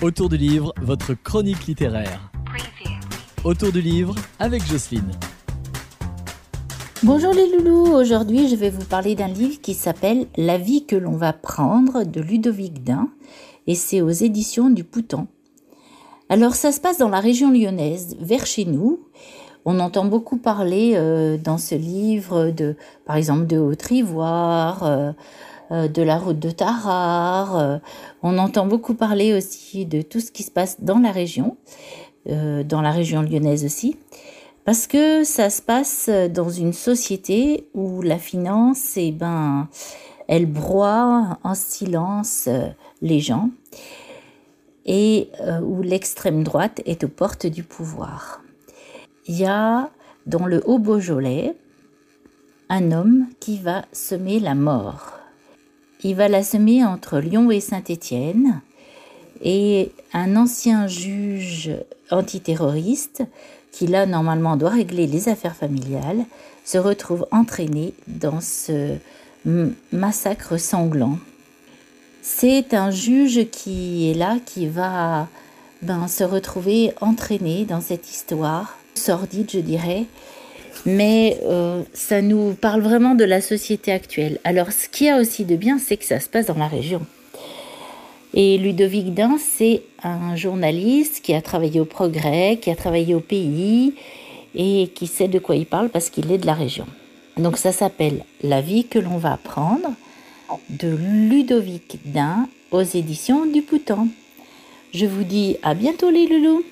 Autour du livre, votre chronique littéraire. Autour du livre avec Jocelyne. Bonjour les loulous, aujourd'hui je vais vous parler d'un livre qui s'appelle La vie que l'on va prendre de Ludovic Dain et c'est aux éditions du Poutan. Alors ça se passe dans la région lyonnaise, vers chez nous. On entend beaucoup parler euh, dans ce livre de, par exemple, de Haute-Ivoire, euh, de la route de Tarare. on entend beaucoup parler aussi de tout ce qui se passe dans la région, dans la région lyonnaise aussi. Parce que ça se passe dans une société où la finance, eh ben, elle broie en silence euh, les gens et euh, où l'extrême droite est aux portes du pouvoir. Il y a dans le Haut-Beaujolais un homme qui va semer la mort. Il va la semer entre Lyon et Saint-Étienne et un ancien juge antiterroriste qui là normalement doit régler les affaires familiales, se retrouve entraîné dans ce massacre sanglant. C'est un juge qui est là, qui va ben, se retrouver entraîné dans cette histoire, sordide je dirais, mais euh, ça nous parle vraiment de la société actuelle. Alors ce qu'il y a aussi de bien, c'est que ça se passe dans la région. Et Ludovic Dain, c'est un journaliste qui a travaillé au Progrès, qui a travaillé au Pays et qui sait de quoi il parle parce qu'il est de la région. Donc ça s'appelle La vie que l'on va apprendre de Ludovic Dain aux éditions du Poutan. Je vous dis à bientôt les loulous